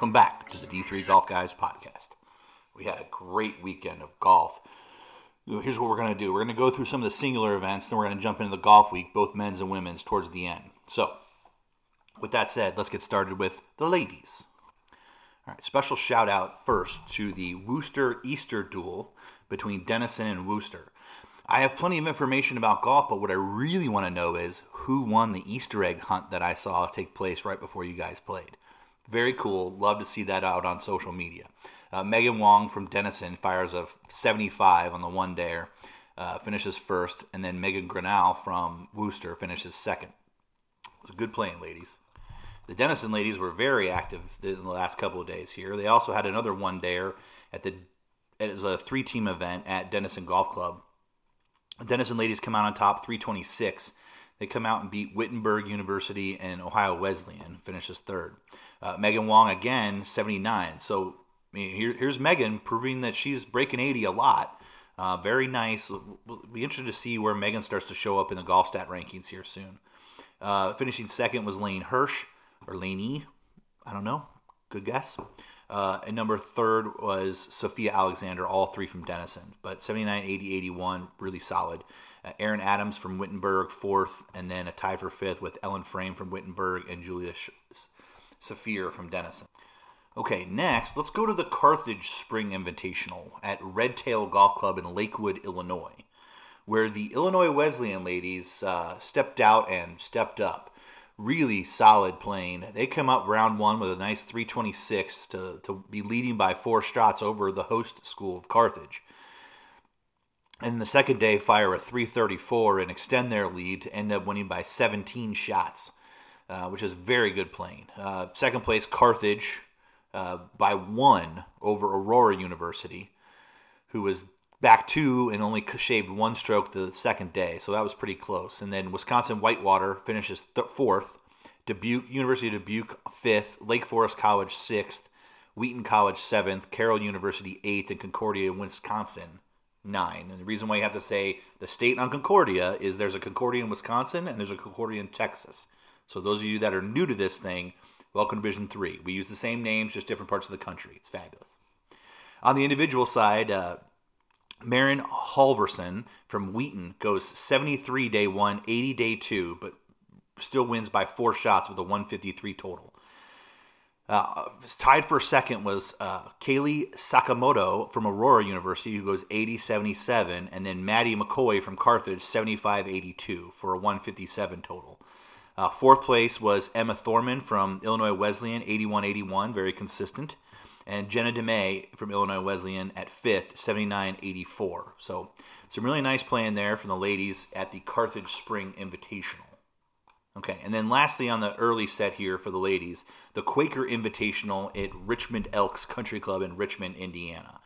Welcome back to the D3 Golf Guys podcast. We had a great weekend of golf. Here's what we're going to do we're going to go through some of the singular events, then we're going to jump into the Golfweek, both men's and women's, towards the end. So, with that said, let's get started with the ladies. All right, special shout out first to the Wooster Easter duel between Denison and Wooster. I have plenty of information about golf, but what I really want to know is who won the Easter egg hunt that I saw take place right before you guys played. Very cool. Love to see that out on social media. Uh, Megan Wong from Denison fires a 75 on the one dayer, uh, finishes first, and then Megan Grinnell from Wooster finishes second. It was good playing, ladies. The Denison ladies were very active in the last couple of days here. They also had another one dayer at the it was a three team event at Denison Golf Club. Denison ladies come out on top 326. They come out and beat Wittenberg University and Ohio Wesleyan, finishes third. Uh, Megan Wong again, 79. So I mean, here, here's Megan proving that she's breaking 80 a lot. Uh, very nice. We'll be interested to see where Megan starts to show up in the golf stat rankings here soon. Uh, finishing second was Lane Hirsch or Laney. I don't know. Good guess. Uh, and number third was Sophia Alexander, all three from Denison. But 79, 80, 81, really solid. Uh, Aaron Adams from Wittenberg, fourth, and then a tie for fifth with Ellen Frame from Wittenberg and Julia Saphir from Denison. Okay, next, let's go to the Carthage Spring Invitational at Red Tail Golf Club in Lakewood, Illinois, where the Illinois Wesleyan ladies uh, stepped out and stepped up really solid playing. They come up round one with a nice 326 to, to be leading by four shots over the host school of Carthage. And the second day, fire a 334 and extend their lead to end up winning by 17 shots, uh, which is very good playing. Uh, second place, Carthage uh, by one over Aurora University, who was back two and only shaved one stroke the second day, so that was pretty close. And then Wisconsin Whitewater finishes th- fourth, Dubuque University of Dubuque fifth, Lake Forest College sixth, Wheaton College seventh, Carroll University eighth, and Concordia, Wisconsin nine. And the reason why you have to say the state on Concordia is there's a Concordia in Wisconsin and there's a Concordia in Texas. So those of you that are new to this thing, welcome to Vision Three. We use the same names, just different parts of the country. It's fabulous. On the individual side, uh, Marin Halverson from Wheaton goes 73 day one, 80 day two, but still wins by four shots with a 153 total. Uh, tied for second was uh, Kaylee Sakamoto from Aurora University, who goes 80 77, and then Maddie McCoy from Carthage, 75 82 for a 157 total. Uh, fourth place was Emma Thorman from Illinois Wesleyan, 81 81, very consistent and Jenna DeMay from Illinois Wesleyan at fifth, 79-84. So some really nice playing there from the ladies at the Carthage Spring Invitational. Okay, and then lastly on the early set here for the ladies, the Quaker Invitational at Richmond Elks Country Club in Richmond, Indiana.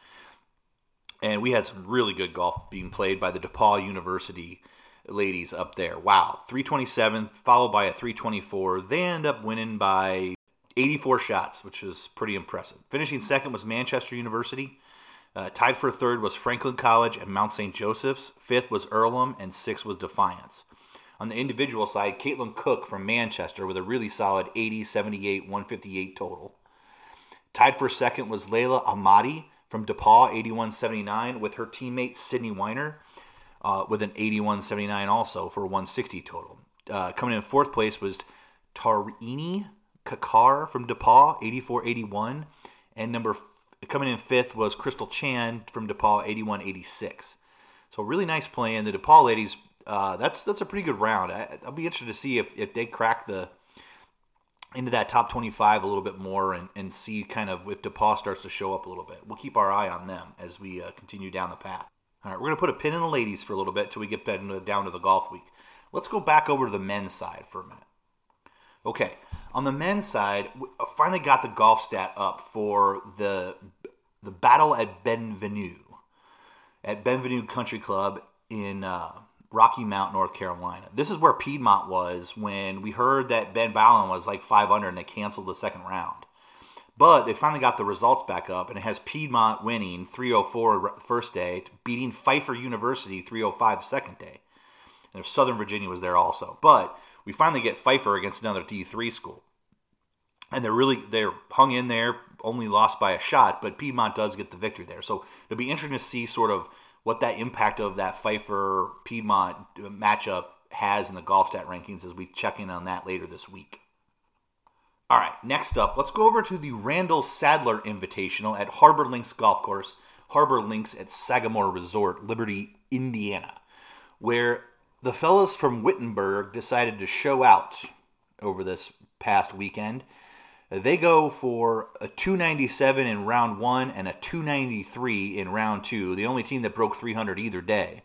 And we had some really good golf being played by the DePauw University ladies up there. Wow, 327 followed by a 324. They end up winning by 84 shots, which is pretty impressive. Finishing second was Manchester University. Uh, tied for third was Franklin College and Mount St. Joseph's. Fifth was Earlham, and sixth was Defiance. On the individual side, Caitlin Cook from Manchester with a really solid 80, 78, 158 total. Tied for second was Layla Ahmadi from DePauw, 81 79, with her teammate Sydney Weiner uh, with an 81 79 also for a 160 total. Uh, coming in fourth place was Tarini Kakar from DePauw, 84-81. And number f- coming in fifth was Crystal Chan from DePauw, 81-86. So really nice playing. The DePauw ladies, uh, that's that's a pretty good round. I, will be interested to see if, if they crack the into that top 25 a little bit more and, and see kind of if DePauw starts to show up a little bit. We'll keep our eye on them as we uh, continue down the path. All right, we're going to put a pin in the ladies for a little bit until we get down to the Golfweek. Let's go back over to the men's side for a minute. Okay, on the men's side, uh, finally got the golf stat up for the the battle at Benvenue, at Benvenue Country Club in uh, Rocky Mount, North Carolina. This is where Piedmont was when we heard that Ben Bowlen was like five under and they canceled the second round. But they finally got the results back up, and it has Piedmont winning 304 first day, beating Pfeiffer University 305 second day. And Southern Virginia was there also. But we finally get Pfeiffer against another D3 school. and they're really they're hung in there, only lost by a shot, but Piedmont does get the victory there. So it'll be interesting to see sort of what that impact of that Pfeiffer Piedmont uh, matchup has in the golf stat rankings as we check in on that later this week. All right, next up, let's go over to the Randall Sadler Invitational at Harbor Links Golf Course, Harbor Links at Sagamore Resort, Liberty, Indiana, where the fellas from Wittenberg decided to show out over this past weekend. They go for a 297 in round one and a 293 in round two, the only team that broke 300 either day.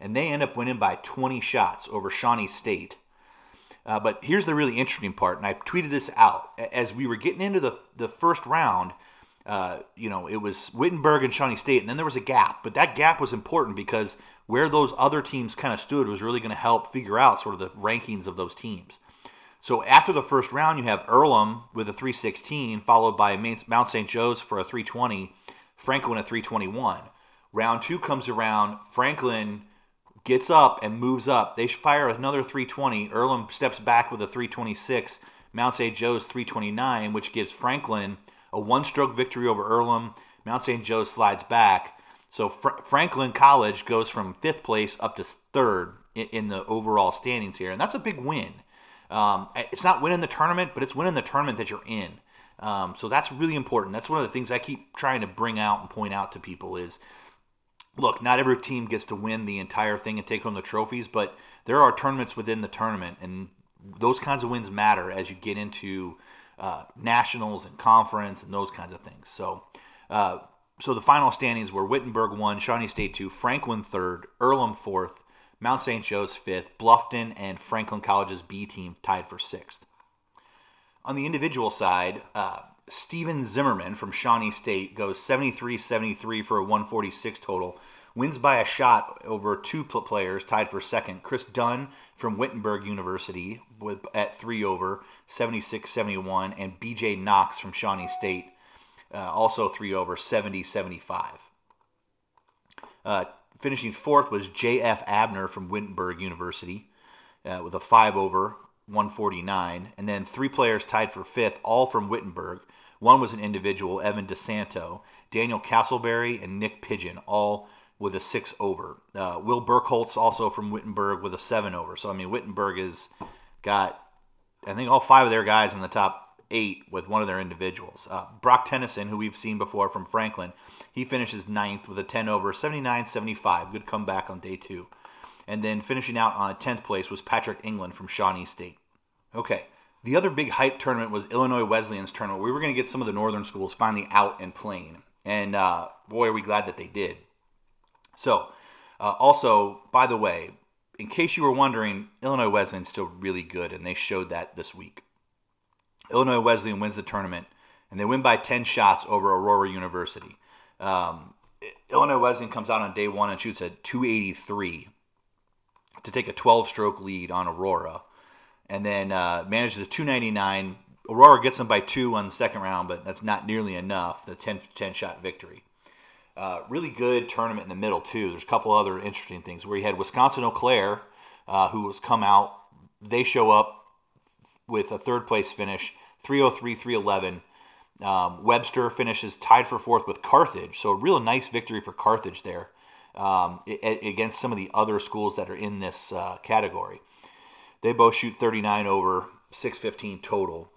And they end up winning by 20 shots over Shawnee State. Uh, but here's the really interesting part, and I tweeted this out as we were getting into the, the first round. Uh, you know, it was Wittenberg and Shawnee State, and then there was a gap. But that gap was important because where those other teams kind of stood was really going to help figure out sort of the rankings of those teams. So after the first round, you have Earlham with a 316, followed by Mount St. Joe's for a 320, Franklin a 321. Round two comes around, Franklin gets up and moves up. They fire another 320. Earlham steps back with a 326. Mount St. Joe's 329, which gives Franklin a one stroke victory over Earlham. Mount St. Joe slides back. So Fr- Franklin College goes from fifth place up to third in, in the overall standings here. And that's a big win. Um, it's not winning the tournament, but it's winning the tournament that you're in. Um, so that's really important. That's one of the things I keep trying to bring out and point out to people is, look, not every team gets to win the entire thing and take home the trophies, but there are tournaments within the tournament, and those kinds of wins matter as you get into uh, nationals and conference and those kinds of things. So, uh, so the final standings were Wittenberg one, Shawnee State two, Franklin third, Earlham fourth, Mount St. Joe's fifth, Bluffton and Franklin College's B team tied for sixth. On the individual side, uh, Steven Zimmerman from Shawnee State goes 73 73 for a 146 total, wins by a shot over two players tied for second. Chris Dunn from Wittenberg University with, at three over 76 71, and BJ Knox from Shawnee State uh, also three over 70 75. Uh, Finishing fourth was J.F. Abner from Wittenberg University uh, with a 5 over 149. And then three players tied for fifth, all from Wittenberg. One was an individual, Evan DeSanto, Daniel Castleberry, and Nick Pigeon, all with a 6 over. Uh, Will Burkholtz also from Wittenberg with a 7 over. So, I mean, Wittenberg has got, I think, all five of their guys in the top eight with one of their individuals. Uh, Brock Tennyson, who we've seen before from Franklin, he finishes ninth with a 10 over 79 75. Good comeback on day two. And then finishing out on 10th place was Patrick England from Shawnee State. Okay, the other big hype tournament was Illinois Wesleyan's tournament. We were going to get some of the northern schools finally out and playing. And uh, boy, are we glad that they did. So, uh, also, by the way, in case you were wondering, Illinois Wesleyan's still really good, and they showed that this week. Illinois Wesleyan wins the tournament, and they win by 10 shots over Aurora University. Um, Illinois Wesleyan comes out on day one and shoots at 283 to take a 12 stroke lead on Aurora, and then uh, manages a 299. Aurora gets them by two on the second round, but that's not nearly enough. The 10, 10 shot victory. Uh, really good tournament in the middle too. There's a couple other interesting things where you had Wisconsin Eau Claire, uh, who was come out. They show up with a third place finish, 303 311. Um, Webster finishes tied for fourth with Carthage, so a real nice victory for Carthage there um, against some of the other schools that are in this uh, category. They both shoot 39 over 615 total.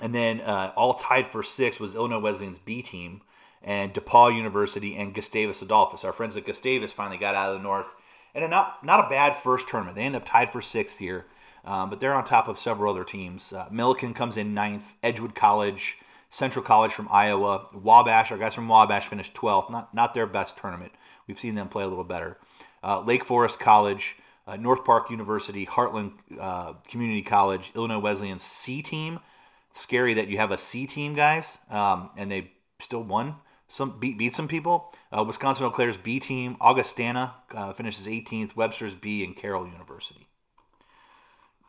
And then uh, all tied for six was Illinois Wesleyan's B team and DePauw University and Gustavus Adolphus. Our friends at Gustavus finally got out of the North. And not, not a bad first tournament. They end up tied for sixth here, um, but they're on top of several other teams. Uh, Millikin comes in ninth, Edgewood College Central College from Iowa. Wabash, our guys from Wabash finished 12th. Not, not their best tournament. We've seen them play a little better. Uh, Lake Forest College, uh, North Park University, Heartland uh, Community College, Illinois Wesleyan C team. Scary that you have a C team, guys, um, and they still won. Some beat, beat some people. Uh, Wisconsin Eau Claire's B team, Augustana uh, finishes 18th. Webster's B, and Carroll University.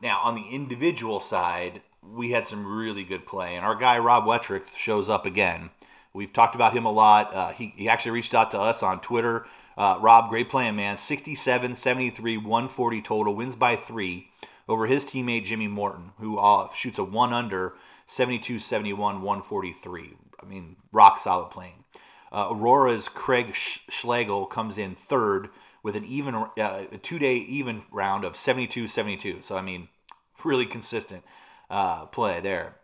Now on the individual side, we had some really good play. And our guy Rob Wettrick shows up again. We've talked about him a lot. Uh, he, he actually reached out to us on Twitter. Uh, Rob, great playing, man. 67, 73, 140 total, wins by three over his teammate Jimmy Morton, who uh, shoots a one under 72 71, 143. I mean, rock solid playing. Uh, Aurora's Craig Schlegel comes in third with an even uh, a two day even round of 72 72. So, I mean, really consistent uh, play there.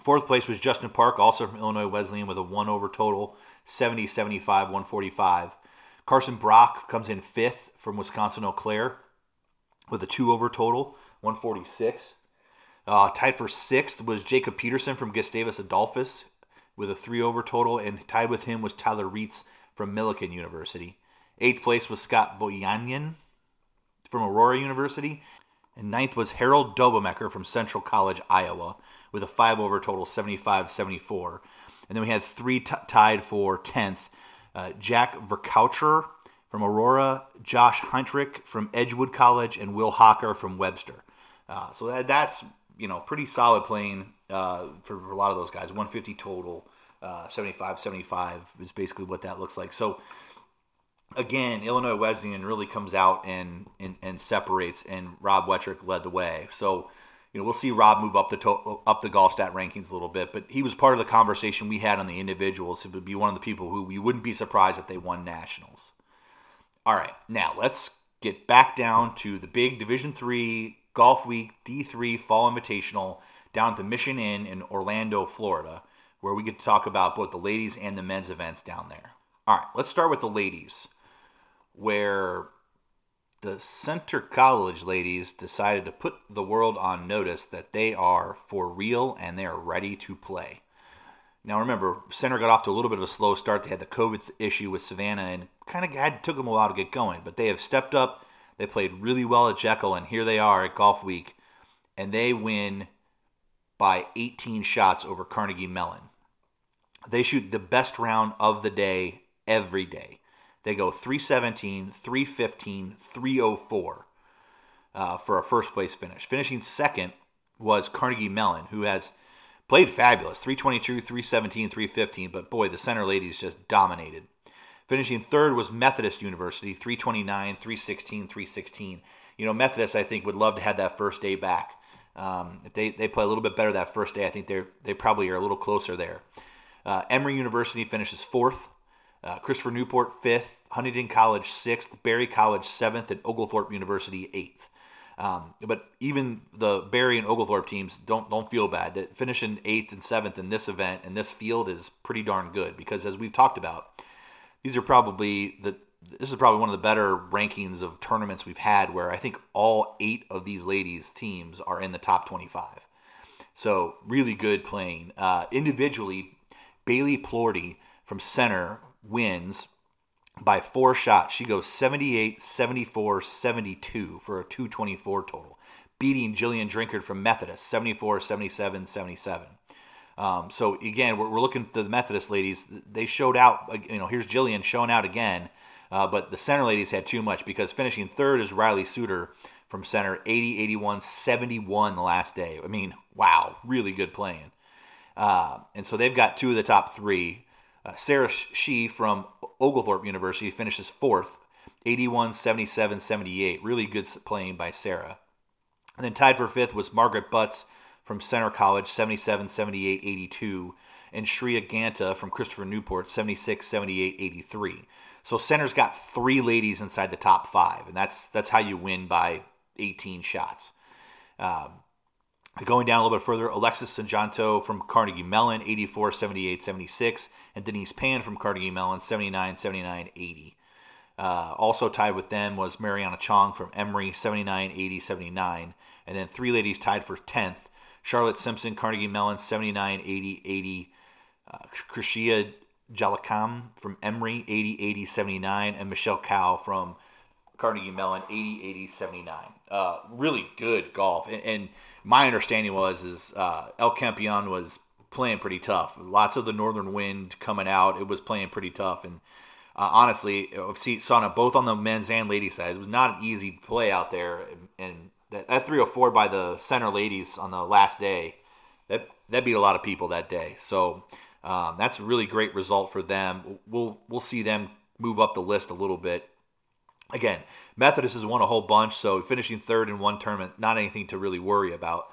Fourth place was Justin Park, also from Illinois Wesleyan, with a one over total 70 75, 145. Carson Brock comes in fifth from Wisconsin Eau Claire with a two over total 146. Uh, tied for sixth was Jacob Peterson from Gustavus Adolphus with a three over total, and tied with him was Tyler Reitz from Millikin University. Eighth place was Scott Boyanyan from Aurora University. And ninth was Harold Dobemecker from Central College, Iowa, with a five over total 75 74. And then we had three t- tied for 10th uh, Jack Verkoucher from Aurora, Josh Heinrich from Edgewood College, and Will Hawker from Webster. Uh, so that, that's you know pretty solid playing uh, for, for, a lot of those guys. 150 total, uh, 75 75 is basically what that looks like. So again, Illinois Wesleyan really comes out and, and, and separates, and Rob Wetrick led the way. So you know, we'll see Rob move up the to- up the golf stat rankings a little bit, but he was part of the conversation we had on the individuals. He would be one of the people who you wouldn't be surprised if they won nationals. All right, now let's get back down to the big Division Three Golfweek D3 Fall Invitational down at the Mission Inn in Orlando, Florida, where we get to talk about both the ladies and the men's events down there. All right, let's start with the ladies, where the Centre College ladies decided to put the world on notice that they are for real and they are ready to play. Now remember, Centre got off to a little bit of a slow start. They had the COVID issue with Savannah and kind of had took them a while to get going, but they have stepped up. They played really well at Jekyll, and here they are at Golfweek, and they win by 18 shots over Carnegie Mellon. They shoot the best round of the day every day. They go 317, 315, 304 uh, for a first place finish. Finishing second was Carnegie Mellon, who has played fabulous 322, 317, 315, but boy, the Centre ladies just dominated. Finishing third was Methodist University, 329, 316, 316. You know, Methodist, I think, would love to have that first day back. Um, if they, they play a little bit better that first day, I think they they probably are a little closer there. Uh, Emory University finishes fourth. Uh, Christopher Newport fifth, Huntingdon College sixth, Berry College seventh, and Oglethorpe University eighth. Um, but even the Berry and Oglethorpe teams don't don't feel bad. Finishing eighth and seventh in this event and this field is pretty darn good because as we've talked about, these are probably the this is probably one of the better rankings of tournaments we've had where I think all eight of these ladies teams are in the top 25. So really good playing. Uh, individually, Bailey Plorty from Centre wins by four shots. She goes 78, 74, 72 for a 224 total, beating Jillian Drinkard from Methodist 74, 77, 77. Um, so again, we're, we're, looking at the Methodist ladies. They showed out. You know, here's Jillian showing out again, uh, but the Centre ladies had too much because finishing third is Riley Suter from Centre, 80, 81, 71 the last day. I mean, wow, really good playing. Uh, and so they've got two of the top three. Uh, Sarah Shee from Oglethorpe University finishes fourth, 81, 77, 78. Really good playing by Sarah. And then tied for fifth was Margaret Butts from Centre College, 77, 78, 82. And Shreya Ganta from Christopher Newport, 76, 78, 83. So Centre's got three ladies inside the top five, and that's that's how you win by 18 shots. Um, Going down a little bit further, Alexis Sanjanto from Carnegie Mellon, 84, 78, 76, and Denise Pan from Carnegie Mellon, 79, 79, 80. Uh, also tied with them was Mariana Chong from Emory, 79, 80, 79. And then three ladies tied for 10th Charlotte Simpson, Carnegie Mellon, 79, 80, 80. Uh, Krishia Jalakam from Emory, 80, 80, 79. And Michelle Cow from Carnegie Mellon, 80, 80, 79. Uh, really good golf. And, and my understanding was is uh, El Campeon was playing pretty tough. Lots of the northern wind coming out. It was playing pretty tough. And uh, honestly, I've seen, it both on the men's and ladies side. It was not an easy play out there. And that, that 304 by the Centre ladies on the last day, that that beat a lot of people that day. So um, that's a really great result for them. We'll we'll see them move up the list a little bit Again, Methodist has won a whole bunch, so finishing third in one tournament, not anything to really worry about.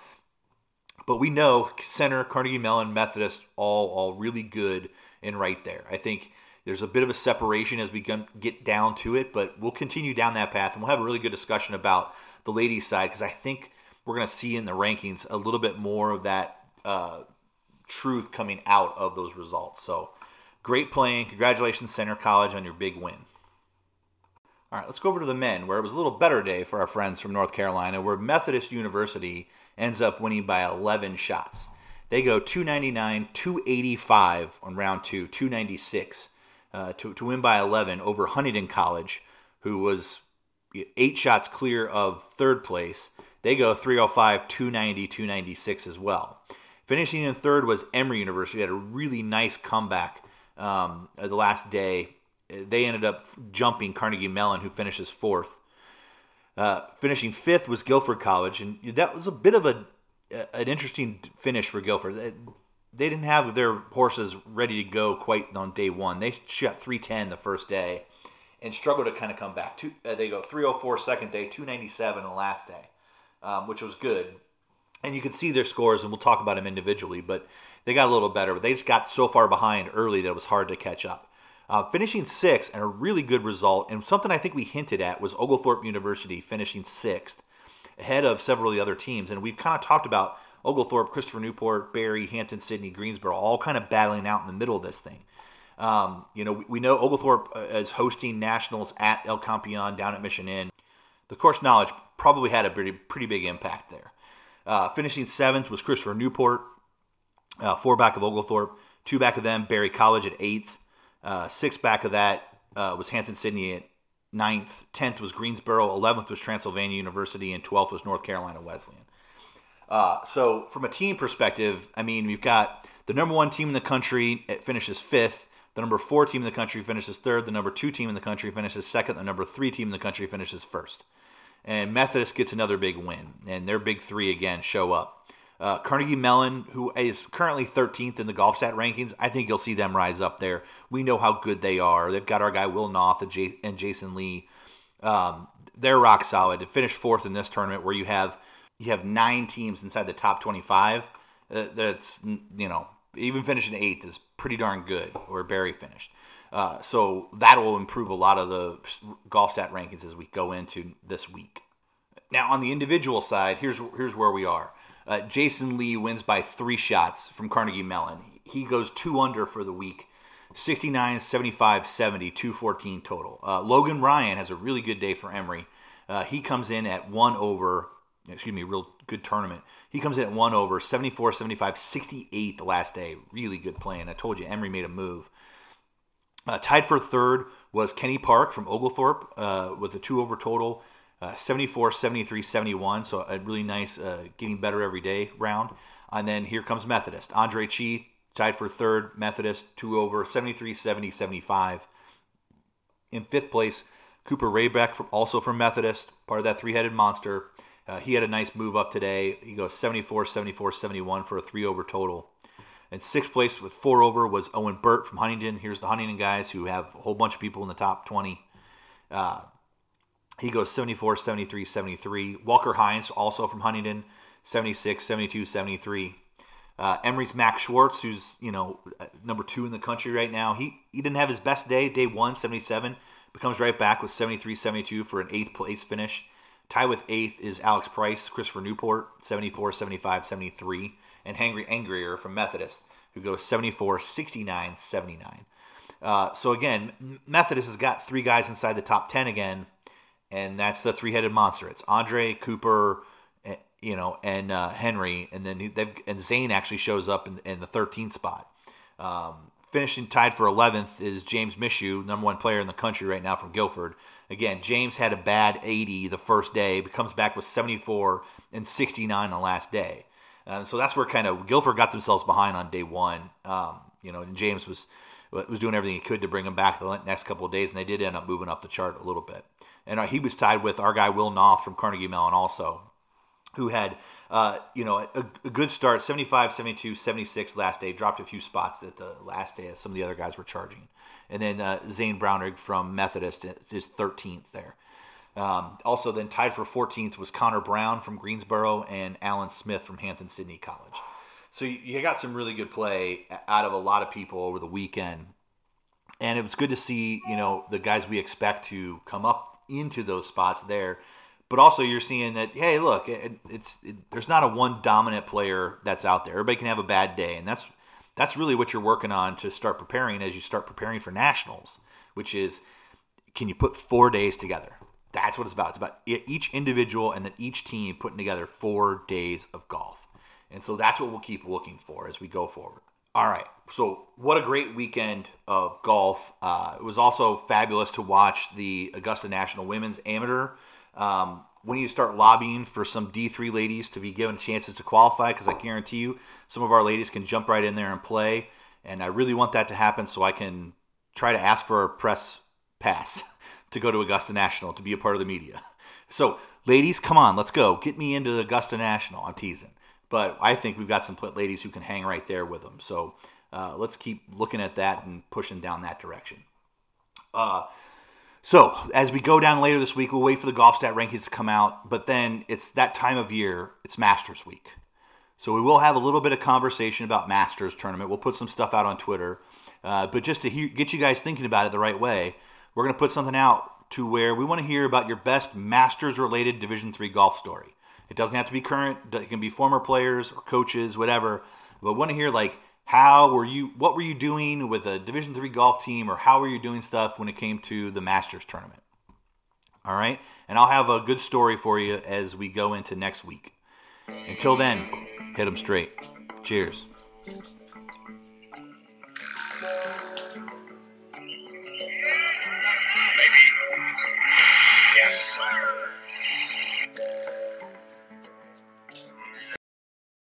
But we know Centre, Carnegie Mellon, Methodist, all all really good and right there. I think there's a bit of a separation as we get down to it, but we'll continue down that path and we'll have a really good discussion about the ladies' side because I think we're going to see in the rankings a little bit more of that uh, truth coming out of those results. So great playing. Congratulations, Centre College, on your big win. All right, let's go over to the men, where it was a little better day for our friends from North Carolina, where Methodist University ends up winning by 11 shots. They go 299, 285 on round two, 296 uh, to, to win by 11 over Huntingdon College, who was eight shots clear of third place. They go 305, 290, 296 as well. Finishing in third was Emory University. Had a really nice comeback um, the last day. They ended up jumping Carnegie Mellon, who finishes fourth. Uh, finishing fifth was Guilford College, and that was a bit of a an interesting finish for Guilford. They, they didn't have their horses ready to go quite on day one. They shot 310 the first day and struggled to kind of come back. Two, uh, they go 304 second day, 297 the last day, um, which was good. And you can see their scores, and we'll talk about them individually, but they got a little better. But they just got so far behind early that it was hard to catch up. Uh, finishing sixth and a really good result, and something I think we hinted at was Oglethorpe University finishing sixth ahead of several of the other teams. And we've kind of talked about Oglethorpe, Christopher Newport, Berry, Hampton, Sydney, Greensboro, all kind of battling out in the middle of this thing. Um, you know, we, we, know Oglethorpe uh, is hosting nationals at El Campeon down at Mission Inn. The course knowledge probably had a pretty, pretty big impact there. Uh, finishing seventh was Christopher Newport, uh, four back of Oglethorpe, two back of them, Berry College at eighth, uh, six back of that uh, was Hampden-Sydney at ninth, tenth was Greensboro, eleventh was Transylvania University, and twelfth was North Carolina Wesleyan. Uh, so, from a team perspective, I mean, we've got the number one team in the country. It finishes fifth. The number four team in the country finishes third. The number two team in the country finishes second. The number three team in the country finishes first. And Methodist gets another big win, and their big three again show up. Uh, Carnegie Mellon, who is currently 13th in the GolfStat rankings, I think you'll see them rise up there. We know how good they are. They've got our guy Will Noth and, J- and Jason Lee. Um, they're rock solid. To finish fourth in this tournament, where you have you have nine teams inside the top 25. Uh, that's you know even finishing eighth is pretty darn good. Where Berry finished, uh, so that will improve a lot of the GolfStat rankings as we go into this week. Now on the individual side, here's here's where we are. Uh, Jason Lee wins by three shots from Carnegie Mellon. He goes two under for the week. 69, 75, 70, 214 total. Uh, Logan Ryan has a really good day for Emory. Uh, he comes in at one over excuse me, real good tournament. He comes in at one over 74, 75, 68 the last day. Really good playing. I told you Emory made a move. Uh, tied for third was Kenny Park from Oglethorpe uh, with a two over total, uh, 74, 73, 71. So a really nice, uh, getting better every day round. And then here comes Methodist. Andre Chi tied for third, Methodist, two over, 73, 70, 75. In fifth place, Cooper Raybeck, from, also from Methodist, part of that three headed monster, uh, he had a nice move up today. He goes 74, 74, 71 for a three over total. And sixth place with four over was Owen Burt from Huntingdon. Here's the Huntingdon guys who have a whole bunch of people in the top 20. Uh, he goes 74, 73, 73. Walker Hines, also from Huntingdon, 76, 72, 73. Uh, Emory's Max Schwartz, who's you know uh, number two in the country right now. He he didn't have his best day, day one, 77. Becomes right back with 73, 72 for an eighth place finish. Tied with eighth is Alex Price, Christopher Newport, 74, 75, 73, and Henry Angrier from Methodist, who goes 74, 69, 79. Uh, so again, Methodist has got three guys inside the top 10 again, and that's the three-headed monster. It's Andre Cooper, eh, you know, and uh, Henry, and then they've, and Zane actually shows up in, in the 13th spot. Um, finishing tied for 11th is James Mishu, number one player in the country right now from Guilford, Again, James had a bad 80 the first day, but comes back with 74 and 69 the last day. Uh, so that's where kind of Guilford got themselves behind on day one. Um, you know, and James was was doing everything he could to bring them back the next couple of days, and they did end up moving up the chart a little bit. And uh, he was tied with our guy Will Noth from Carnegie Mellon also, who had uh, you know a, a, good start 75 72 76 last day dropped a few spots at the last day as some of the other guys were charging and then uh, Zane Brownrigg from Methodist is 13th there. Um, also, then tied for 14th was Connor Brown from Greensboro and Alan Smith from Hampden-Sydney College. So you, you got some really good play out of a lot of people over the weekend, and it was good to see you know the guys we expect to come up into those spots there. But also, you're seeing that hey, look, it, it's it, there's not a one dominant player that's out there. Everybody can have a bad day, and that's that's really what you're working on to start preparing as you start preparing for nationals, which is can you put four days together? That's what it's about. It's about each individual and then each team putting together four days of golf. And so that's what we'll keep looking for as we go forward. All right. So, what a great weekend of golf. Uh, it was also fabulous to watch the Augusta National Women's Amateur. Um, need to start lobbying for some D3 ladies to be given chances to qualify, because I guarantee you some of our ladies can jump right in there and play. And I really want that to happen so I can try to ask for a press pass to go to Augusta National to be a part of the media. So, ladies, come on, let's go. Get me into Augusta National. I'm teasing. But I think we've got some ladies who can hang right there with them. So uh, let's keep looking at that and pushing down that direction. Uh, so as we go down later this week, we'll wait for the golf stat rankings to come out. But then it's that time of year. It's Masters week. So we will have a little bit of conversation about Masters tournament. We'll put some stuff out on Twitter. Uh, but just to hear, get you guys thinking about it the right way, we're going to put something out to where we want to hear about your best Masters related Division three golf story. It doesn't have to be current. It can be former players or coaches, whatever. But I want to hear like how were you? What were you doing with a Division three golf team, or how were you doing stuff when it came to the Masters tournament? All right, and I'll have a good story for you as we go into next week. Until then, hit them straight. Cheers. Yes, sir.